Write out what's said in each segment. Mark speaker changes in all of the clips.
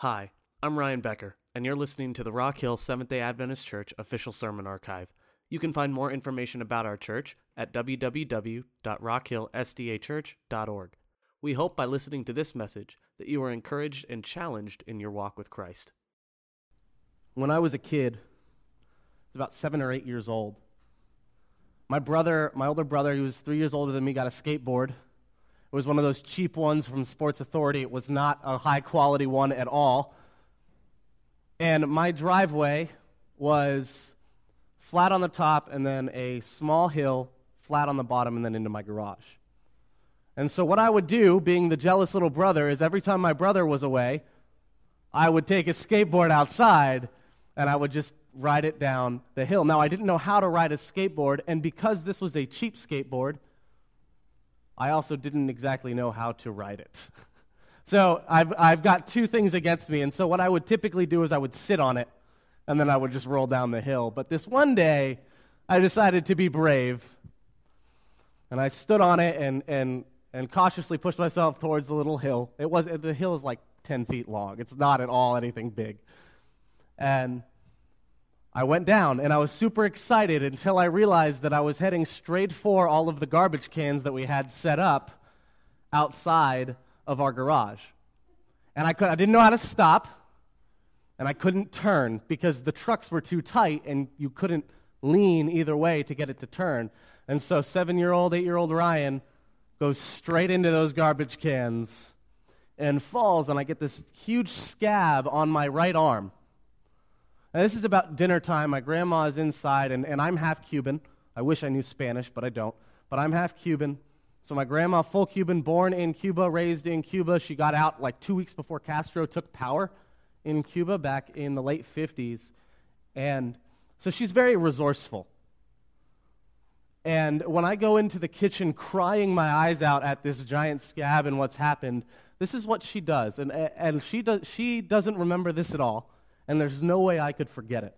Speaker 1: Hi, I'm Ryan Becker, and you're listening to the Rock Hill Seventh day Adventist Church official sermon archive. You can find more information about our church at www.rockhillsdachurch.org. We hope by listening to this message that you are encouraged and challenged in your walk with Christ.
Speaker 2: When I was a kid, I was about seven or eight years old. My brother, my older brother, he was three years older than me, got a skateboard. It was one of those cheap ones from Sports Authority. It was not a high quality one at all. And my driveway was flat on the top and then a small hill, flat on the bottom, and then into my garage. And so, what I would do, being the jealous little brother, is every time my brother was away, I would take a skateboard outside and I would just ride it down the hill. Now, I didn't know how to ride a skateboard, and because this was a cheap skateboard, I also didn't exactly know how to ride it. so, I've, I've got two things against me, and so what I would typically do is I would sit on it and then I would just roll down the hill. But this one day, I decided to be brave, and I stood on it and, and, and cautiously pushed myself towards the little hill. It was, the hill is like 10 feet long, it's not at all anything big. And I went down and I was super excited until I realized that I was heading straight for all of the garbage cans that we had set up outside of our garage. And I, could, I didn't know how to stop and I couldn't turn because the trucks were too tight and you couldn't lean either way to get it to turn. And so, seven year old, eight year old Ryan goes straight into those garbage cans and falls, and I get this huge scab on my right arm. This is about dinner time. My grandma is inside, and, and I'm half Cuban. I wish I knew Spanish, but I don't. But I'm half Cuban. So, my grandma, full Cuban, born in Cuba, raised in Cuba. She got out like two weeks before Castro took power in Cuba back in the late 50s. And so she's very resourceful. And when I go into the kitchen crying my eyes out at this giant scab and what's happened, this is what she does. And, and she, does, she doesn't remember this at all and there's no way I could forget it.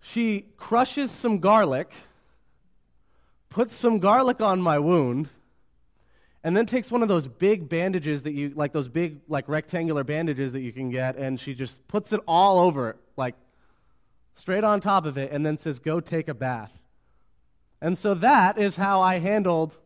Speaker 2: She crushes some garlic, puts some garlic on my wound, and then takes one of those big bandages that you like those big like rectangular bandages that you can get and she just puts it all over it like straight on top of it and then says go take a bath. And so that is how i handled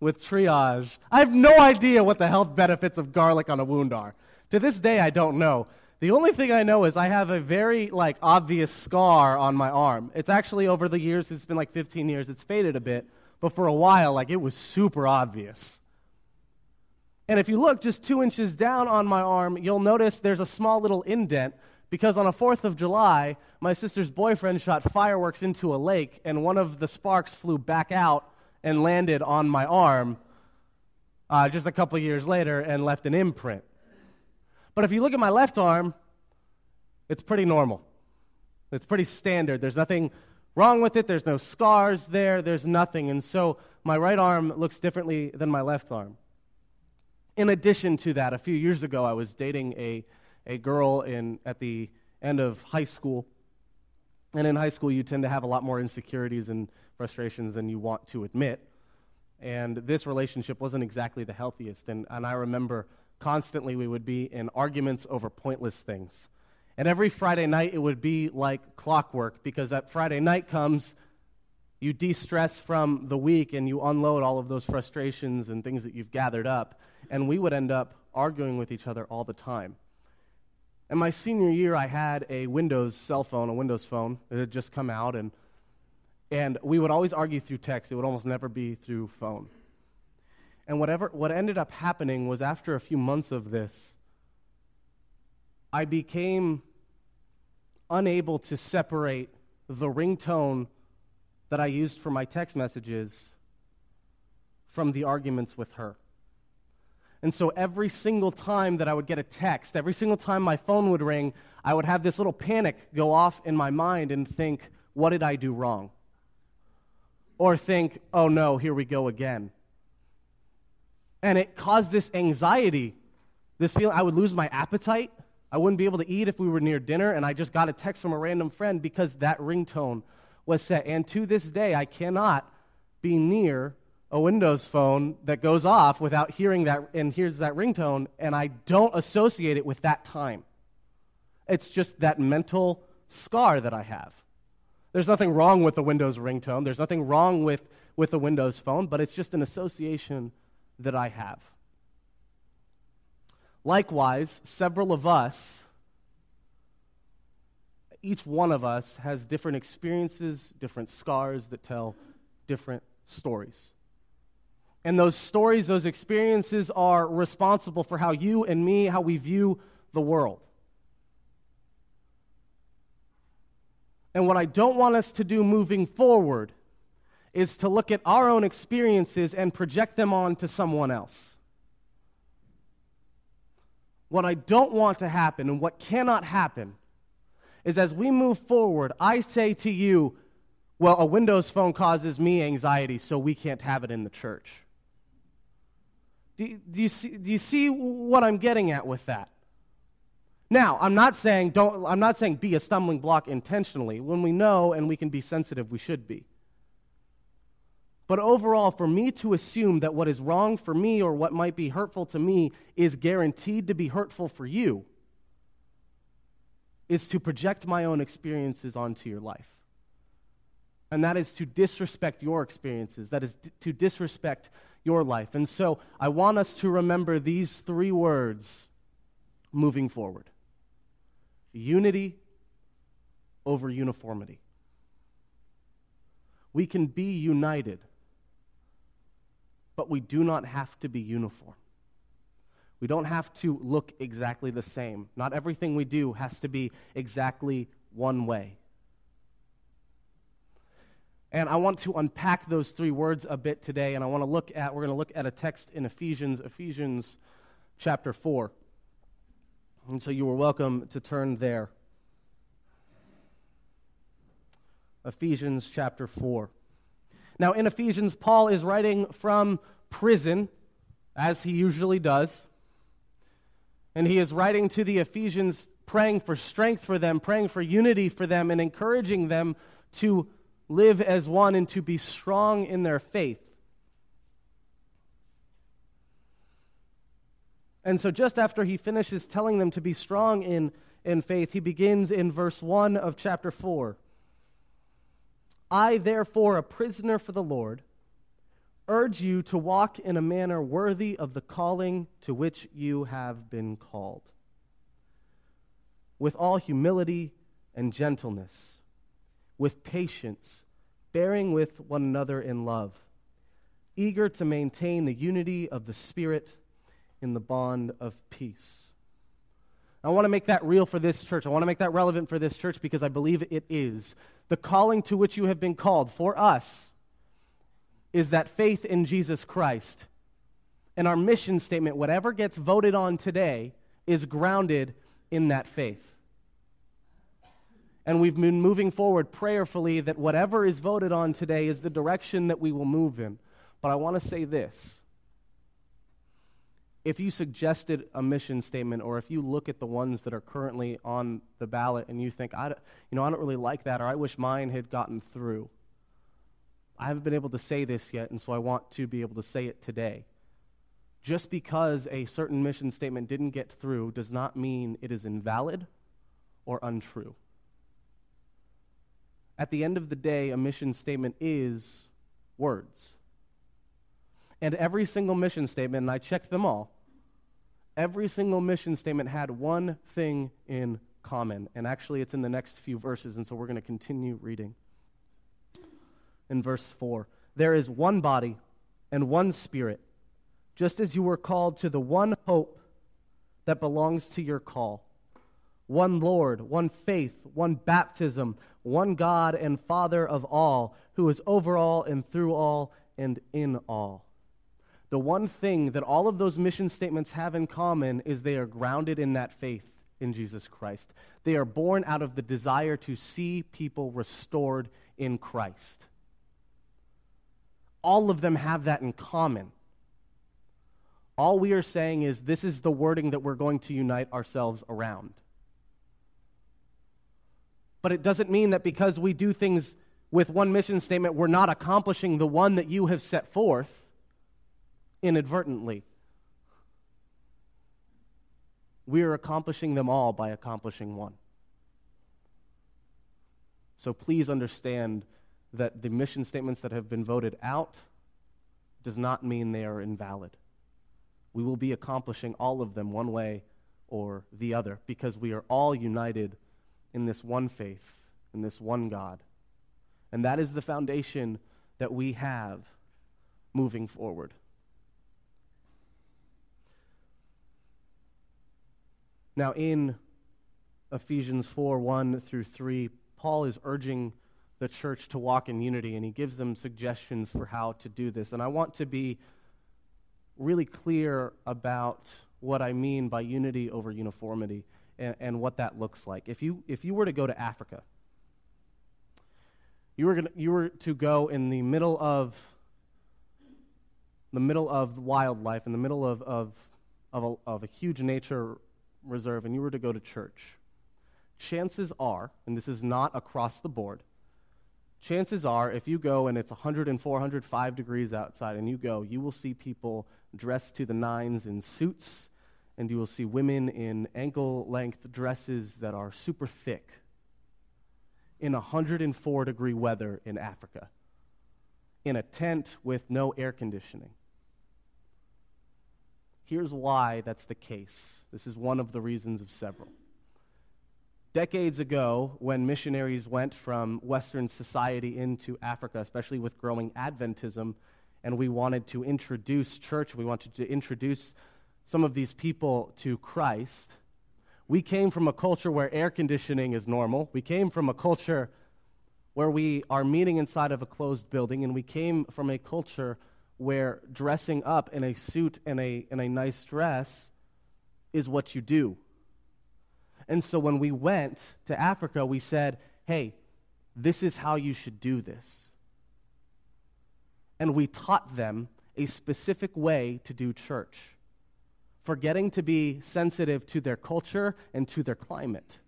Speaker 2: with triage. I have no idea what the health benefits of garlic on a wound are. To this day i don't know the only thing I know is I have a very like obvious scar on my arm. It's actually over the years, it's been like 15 years, it's faded a bit, but for a while, like it was super obvious. And if you look just two inches down on my arm, you'll notice there's a small little indent because on a 4th of July, my sister's boyfriend shot fireworks into a lake, and one of the sparks flew back out and landed on my arm uh, just a couple years later and left an imprint. But if you look at my left arm, it's pretty normal. It's pretty standard. There's nothing wrong with it. There's no scars there. There's nothing. And so my right arm looks differently than my left arm. In addition to that, a few years ago, I was dating a, a girl in, at the end of high school. And in high school, you tend to have a lot more insecurities and frustrations than you want to admit. And this relationship wasn't exactly the healthiest. And, and I remember constantly we would be in arguments over pointless things. And every Friday night it would be like clockwork because that Friday night comes, you de stress from the week and you unload all of those frustrations and things that you've gathered up. And we would end up arguing with each other all the time. In my senior year, I had a Windows cell phone, a Windows phone. It had just come out, and, and we would always argue through text. It would almost never be through phone. And whatever, what ended up happening was after a few months of this, I became unable to separate the ringtone that I used for my text messages from the arguments with her. And so every single time that I would get a text, every single time my phone would ring, I would have this little panic go off in my mind and think, what did I do wrong? Or think, oh no, here we go again. And it caused this anxiety, this feeling I would lose my appetite. I wouldn't be able to eat if we were near dinner, and I just got a text from a random friend because that ringtone was set. And to this day, I cannot be near a Windows phone that goes off without hearing that and hears that ringtone, and I don't associate it with that time. It's just that mental scar that I have. There's nothing wrong with the Windows ringtone, there's nothing wrong with, with the Windows phone, but it's just an association that I have. Likewise, several of us, each one of us, has different experiences, different scars that tell different stories. And those stories, those experiences are responsible for how you and me, how we view the world. And what I don't want us to do moving forward is to look at our own experiences and project them on to someone else. What I don't want to happen and what cannot happen is as we move forward, I say to you, well, a Windows phone causes me anxiety, so we can't have it in the church. Do, do, you see, do you see what I'm getting at with that? Now, I'm not saying don't I'm not saying be a stumbling block intentionally. When we know and we can be sensitive, we should be. But overall, for me to assume that what is wrong for me or what might be hurtful to me is guaranteed to be hurtful for you is to project my own experiences onto your life. And that is to disrespect your experiences. That is d- to disrespect your life. And so I want us to remember these three words moving forward unity over uniformity. We can be united, but we do not have to be uniform. We don't have to look exactly the same. Not everything we do has to be exactly one way. And I want to unpack those three words a bit today, and I want to look at, we're going to look at a text in Ephesians, Ephesians chapter 4. And so you are welcome to turn there. Ephesians chapter 4. Now, in Ephesians, Paul is writing from prison, as he usually does. And he is writing to the Ephesians, praying for strength for them, praying for unity for them, and encouraging them to live as one and to be strong in their faith. And so, just after he finishes telling them to be strong in, in faith, he begins in verse 1 of chapter 4. I, therefore, a prisoner for the Lord, urge you to walk in a manner worthy of the calling to which you have been called, with all humility and gentleness, with patience, bearing with one another in love, eager to maintain the unity of the Spirit in the bond of peace. I want to make that real for this church. I want to make that relevant for this church because I believe it is. The calling to which you have been called for us is that faith in Jesus Christ. And our mission statement, whatever gets voted on today, is grounded in that faith. And we've been moving forward prayerfully that whatever is voted on today is the direction that we will move in. But I want to say this if you suggested a mission statement or if you look at the ones that are currently on the ballot and you think I, you know, I don't really like that or I wish mine had gotten through i haven't been able to say this yet and so i want to be able to say it today. Just because a certain mission statement didn't get through does not mean it is invalid or untrue. At the end of the day a mission statement is words. And every single mission statement, and I checked them all, every single mission statement had one thing in common. And actually, it's in the next few verses, and so we're going to continue reading. In verse 4, there is one body and one spirit, just as you were called to the one hope that belongs to your call. One Lord, one faith, one baptism, one God and Father of all, who is over all and through all and in all the one thing that all of those mission statements have in common is they are grounded in that faith in Jesus Christ. They are born out of the desire to see people restored in Christ. All of them have that in common. All we are saying is this is the wording that we're going to unite ourselves around. But it doesn't mean that because we do things with one mission statement, we're not accomplishing the one that you have set forth inadvertently. We are accomplishing them all by accomplishing one. So please understand that the mission statements that have been voted out does not mean they are invalid. We will be accomplishing all of them one way or the other because we are all united in this one faith, in this one God. And that is the foundation that we have moving forward. Now, in Ephesians 4 1 through 3, Paul is urging the church to walk in unity, and he gives them suggestions for how to do this. And I want to be really clear about what I mean by unity over uniformity and, and what that looks like. If you, if you were to go to Africa, you were, gonna, you were to go in the middle of the middle of wildlife, in the middle of, of, of, a, of a huge nature reserve, and you were to go to church, chances are, and this is not across the board, chances are if you go and it's 104, 105 degrees outside and you go, you will see people dressed to the nines in suits, and you will see women in ankle length dresses that are super thick in 104 degree weather in Africa, in a tent with no air conditioning. Here's why that's the case. This is one of the reasons of several. Decades ago, when missionaries went from Western society into Africa, especially with growing Adventism, and we wanted to introduce church, we wanted to introduce some of these people to Christ, we came from a culture where air conditioning is normal. We came from a culture where we are meeting inside of a closed building, and we came from a culture where dressing up in a suit and a, and a nice dress is what you do. And so when we went to Africa, we said, hey, this is how you should do this. And we taught them a specific way to do church, forgetting to be sensitive to their culture and to their climate.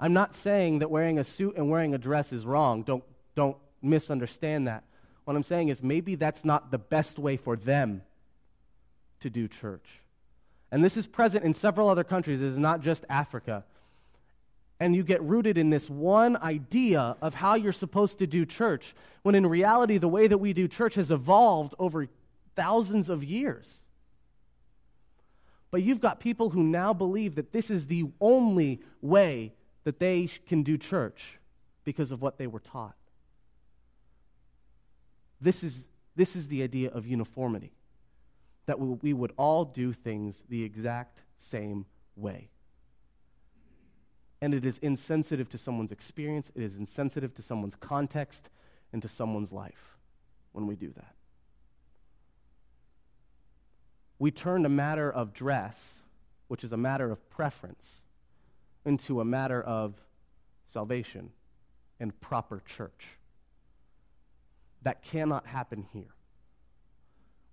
Speaker 2: I'm not saying that wearing a suit and wearing a dress is wrong. Don't, don't misunderstand that. What I'm saying is maybe that's not the best way for them to do church. And this is present in several other countries. It is not just Africa. And you get rooted in this one idea of how you're supposed to do church, when in reality, the way that we do church has evolved over thousands of years. But you've got people who now believe that this is the only way that they can do church because of what they were taught. This is, this is the idea of uniformity that we, we would all do things the exact same way. And it is insensitive to someone's experience, it is insensitive to someone's context, and to someone's life when we do that. We turn a matter of dress, which is a matter of preference, into a matter of salvation and proper church. That cannot happen here.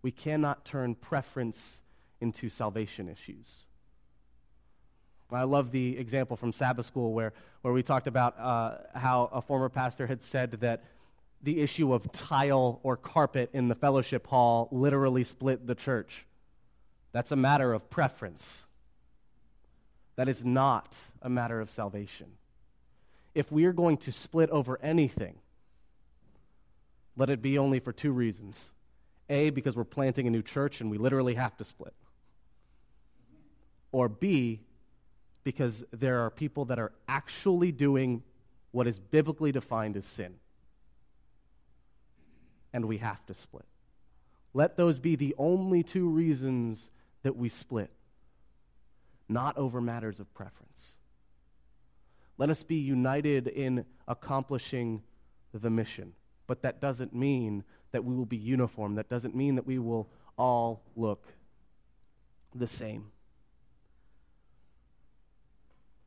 Speaker 2: We cannot turn preference into salvation issues. I love the example from Sabbath school where, where we talked about uh, how a former pastor had said that the issue of tile or carpet in the fellowship hall literally split the church. That's a matter of preference. That is not a matter of salvation. If we are going to split over anything, let it be only for two reasons. A, because we're planting a new church and we literally have to split. Or B, because there are people that are actually doing what is biblically defined as sin. And we have to split. Let those be the only two reasons that we split, not over matters of preference. Let us be united in accomplishing the mission. But that doesn't mean that we will be uniform. That doesn't mean that we will all look the same.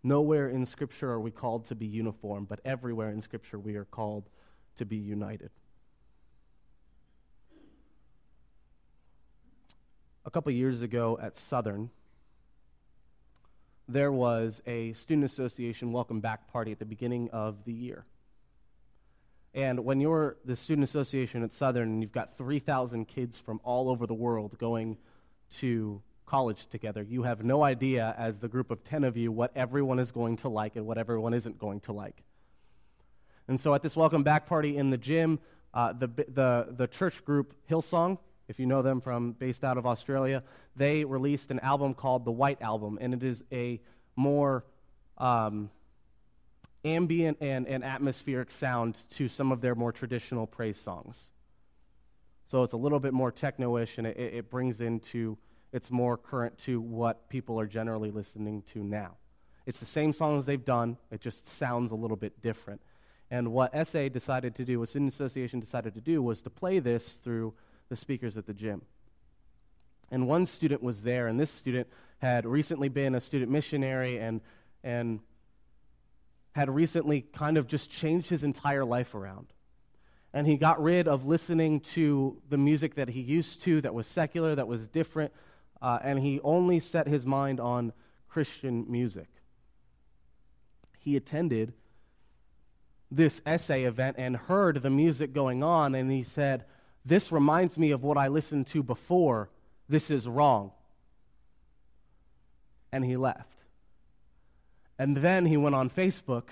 Speaker 2: Nowhere in Scripture are we called to be uniform, but everywhere in Scripture we are called to be united. A couple years ago at Southern, there was a student association welcome back party at the beginning of the year. And when you're the Student Association at Southern and you've got 3,000 kids from all over the world going to college together, you have no idea, as the group of 10 of you, what everyone is going to like and what everyone isn't going to like. And so at this welcome back party in the gym, uh, the, the, the church group Hillsong, if you know them from based out of Australia, they released an album called the White Album, and it is a more um, ambient and, and atmospheric sound to some of their more traditional praise songs. So it's a little bit more techno-ish, and it, it brings into it's more current to what people are generally listening to now. It's the same songs they've done, it just sounds a little bit different. And what SA decided to do, what Student Association decided to do, was to play this through the speakers at the gym. And one student was there, and this student had recently been a student missionary and, and had recently kind of just changed his entire life around. And he got rid of listening to the music that he used to, that was secular, that was different, uh, and he only set his mind on Christian music. He attended this SA event and heard the music going on, and he said, This reminds me of what I listened to before. This is wrong. And he left. And then he went on Facebook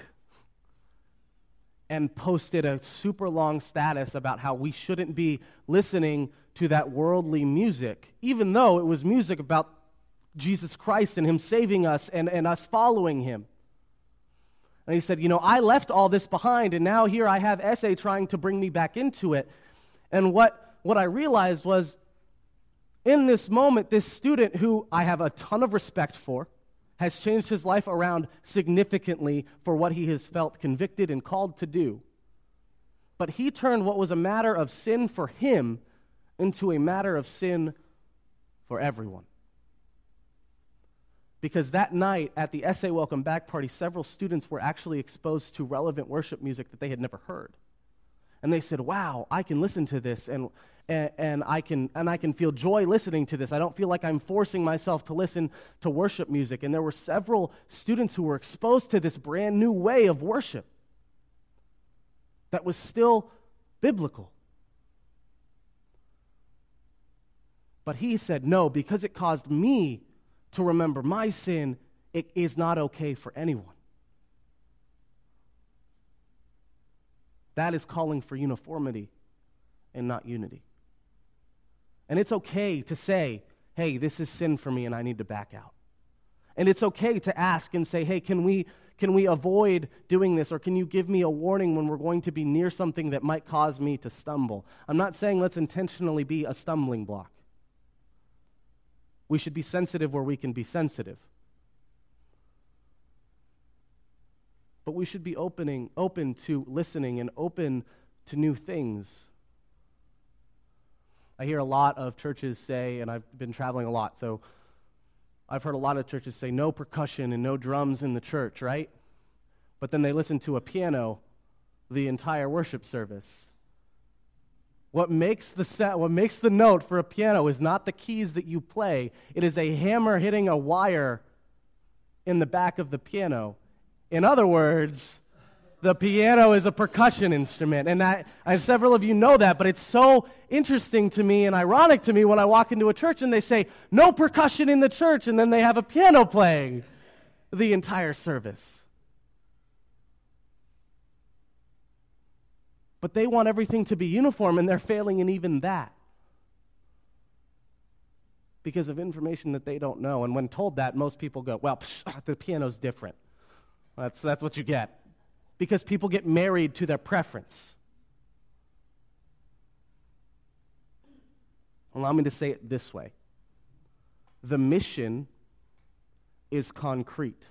Speaker 2: and posted a super long status about how we shouldn't be listening to that worldly music, even though it was music about Jesus Christ and Him saving us and, and us following Him. And he said, You know, I left all this behind, and now here I have SA trying to bring me back into it. And what, what I realized was in this moment, this student who I have a ton of respect for, has changed his life around significantly for what he has felt convicted and called to do. But he turned what was a matter of sin for him into a matter of sin for everyone. Because that night at the SA Welcome Back party, several students were actually exposed to relevant worship music that they had never heard. And they said, Wow, I can listen to this and, and, and, I can, and I can feel joy listening to this. I don't feel like I'm forcing myself to listen to worship music. And there were several students who were exposed to this brand new way of worship that was still biblical. But he said, No, because it caused me to remember my sin, it is not okay for anyone. That is calling for uniformity and not unity. And it's okay to say, hey, this is sin for me and I need to back out. And it's okay to ask and say, hey, can we, can we avoid doing this? Or can you give me a warning when we're going to be near something that might cause me to stumble? I'm not saying let's intentionally be a stumbling block. We should be sensitive where we can be sensitive. But we should be opening, open to listening and open to new things. I hear a lot of churches say, and I've been traveling a lot, so I've heard a lot of churches say no percussion and no drums in the church, right? But then they listen to a piano the entire worship service. What makes the set, what makes the note for a piano is not the keys that you play. It is a hammer hitting a wire in the back of the piano. In other words, the piano is a percussion instrument. And I, I, several of you know that, but it's so interesting to me and ironic to me when I walk into a church and they say, no percussion in the church, and then they have a piano playing the entire service. But they want everything to be uniform, and they're failing in even that because of information that they don't know. And when told that, most people go, well, psh, the piano's different. That's, that's what you get because people get married to their preference. Allow me to say it this way the mission is concrete,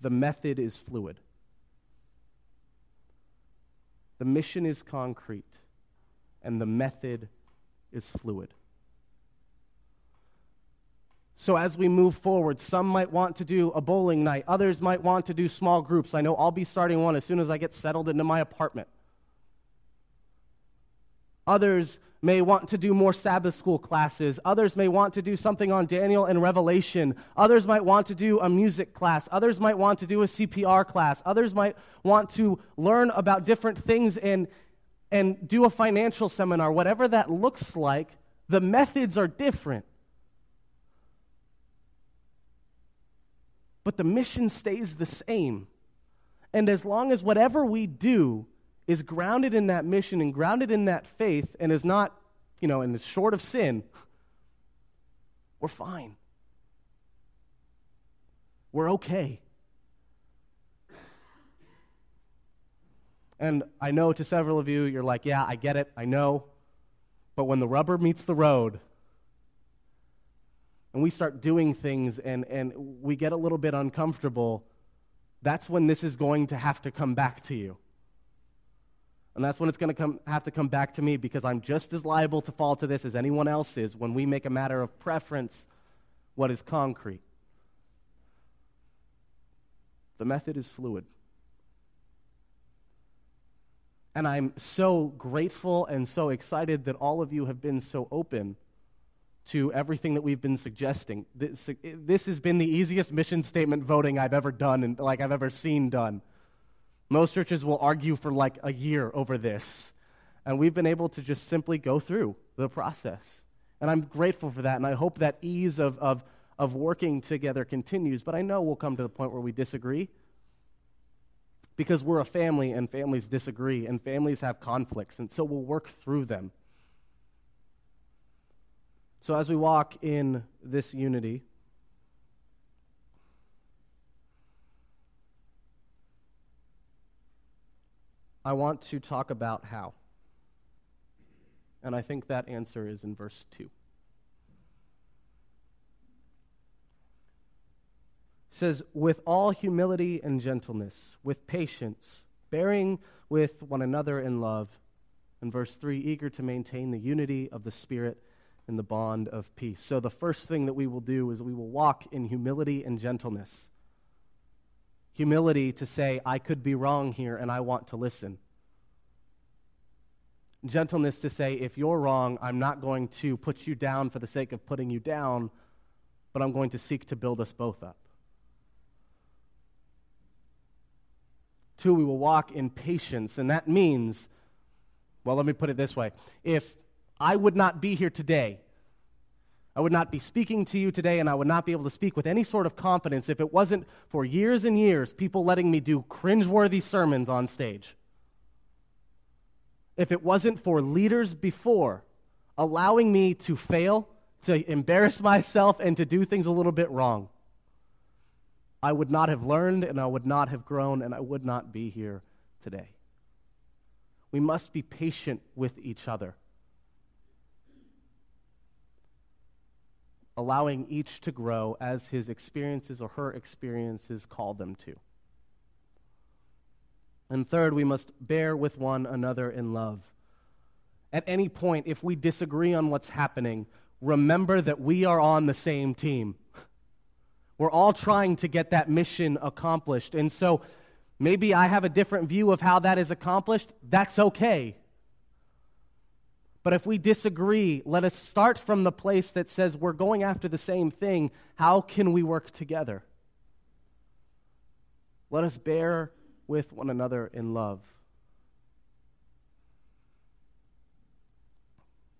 Speaker 2: the method is fluid. The mission is concrete, and the method is fluid. So, as we move forward, some might want to do a bowling night, others might want to do small groups. I know I'll be starting one as soon as I get settled into my apartment. Others may want to do more Sabbath school classes. Others may want to do something on Daniel and Revelation. Others might want to do a music class. Others might want to do a CPR class. Others might want to learn about different things and, and do a financial seminar. Whatever that looks like, the methods are different. But the mission stays the same. And as long as whatever we do is grounded in that mission and grounded in that faith and is not, you know, and is short of sin, we're fine. We're okay. And I know to several of you, you're like, yeah, I get it, I know. But when the rubber meets the road, and we start doing things and, and we get a little bit uncomfortable, that's when this is going to have to come back to you. And that's when it's going to come, have to come back to me because I'm just as liable to fall to this as anyone else is when we make a matter of preference what is concrete. The method is fluid. And I'm so grateful and so excited that all of you have been so open to everything that we've been suggesting. This, this has been the easiest mission statement voting I've ever done and like I've ever seen done. Most churches will argue for like a year over this. And we've been able to just simply go through the process. And I'm grateful for that. And I hope that ease of, of, of working together continues. But I know we'll come to the point where we disagree because we're a family and families disagree and families have conflicts. And so we'll work through them. So as we walk in this unity, I want to talk about how. And I think that answer is in verse 2. It says, with all humility and gentleness, with patience, bearing with one another in love. And verse 3, eager to maintain the unity of the Spirit in the bond of peace. So the first thing that we will do is we will walk in humility and gentleness humility to say, I could be wrong here and I want to listen. Gentleness to say, if you're wrong, I'm not going to put you down for the sake of putting you down, but I'm going to seek to build us both up. Two, we will walk in patience, and that means, well, let me put it this way. If I would not be here today, I would not be speaking to you today, and I would not be able to speak with any sort of confidence if it wasn't for years and years people letting me do cringeworthy sermons on stage. If it wasn't for leaders before allowing me to fail, to embarrass myself, and to do things a little bit wrong, I would not have learned and I would not have grown and I would not be here today. We must be patient with each other. Allowing each to grow as his experiences or her experiences call them to. And third, we must bear with one another in love. At any point, if we disagree on what's happening, remember that we are on the same team. We're all trying to get that mission accomplished. And so maybe I have a different view of how that is accomplished. That's okay. But if we disagree, let us start from the place that says we're going after the same thing. How can we work together? Let us bear with one another in love.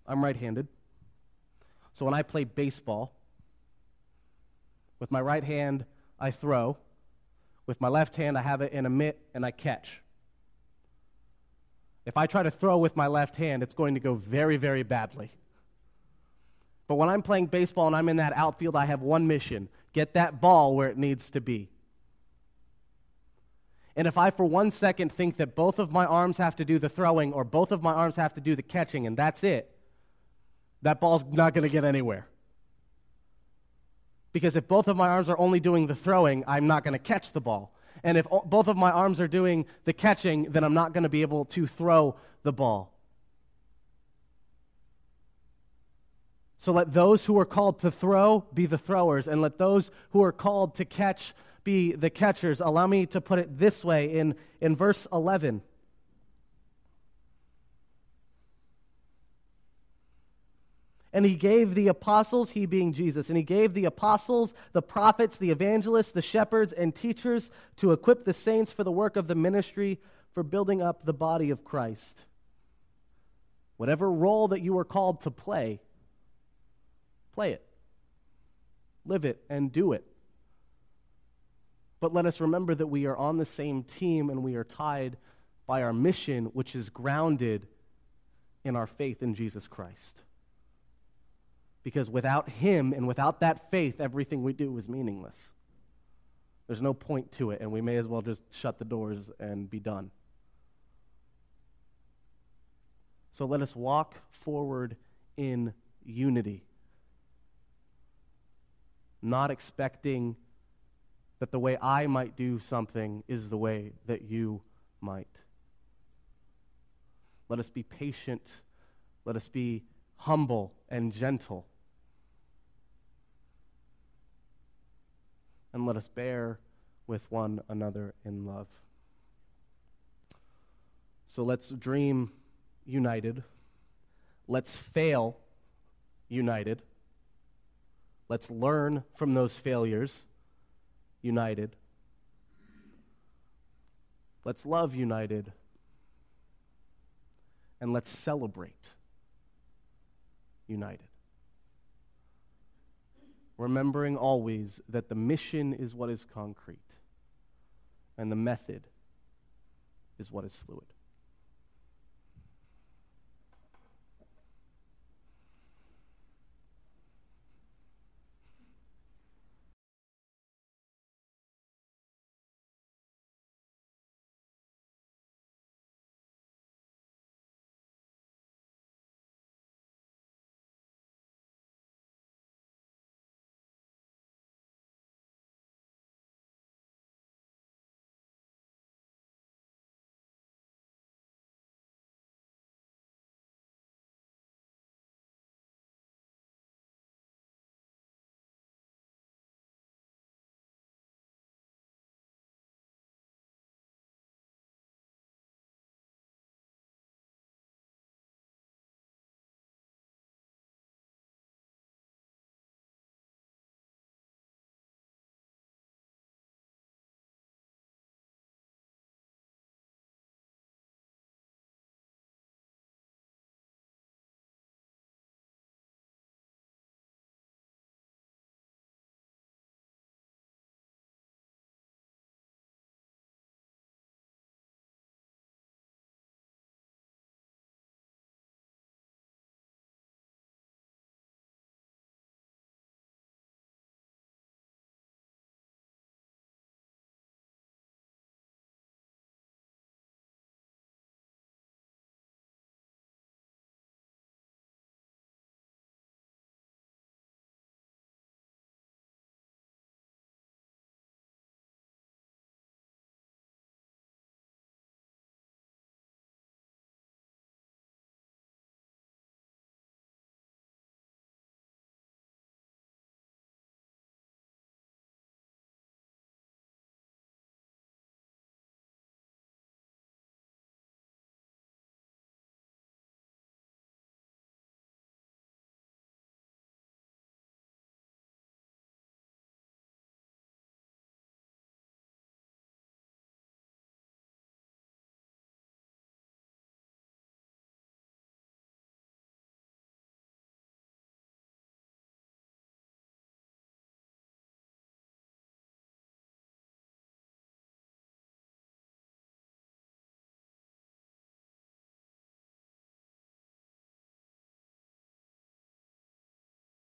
Speaker 2: I'm right handed. So when I play baseball, with my right hand, I throw. With my left hand, I have it in a mitt and I catch. If I try to throw with my left hand, it's going to go very, very badly. But when I'm playing baseball and I'm in that outfield, I have one mission get that ball where it needs to be. And if I, for one second, think that both of my arms have to do the throwing or both of my arms have to do the catching and that's it, that ball's not going to get anywhere. Because if both of my arms are only doing the throwing, I'm not going to catch the ball. And if both of my arms are doing the catching, then I'm not going to be able to throw the ball. So let those who are called to throw be the throwers, and let those who are called to catch be the catchers. Allow me to put it this way in, in verse 11. And he gave the apostles, he being Jesus, and he gave the apostles, the prophets, the evangelists, the shepherds, and teachers to equip the saints for the work of the ministry for building up the body of Christ. Whatever role that you are called to play, play it, live it, and do it. But let us remember that we are on the same team and we are tied by our mission, which is grounded in our faith in Jesus Christ. Because without Him and without that faith, everything we do is meaningless. There's no point to it, and we may as well just shut the doors and be done. So let us walk forward in unity, not expecting that the way I might do something is the way that you might. Let us be patient. Let us be humble and gentle. And let us bear with one another in love. So let's dream united. Let's fail united. Let's learn from those failures united. Let's love united. And let's celebrate united. Remembering always that the mission is what is concrete and the method is what is fluid.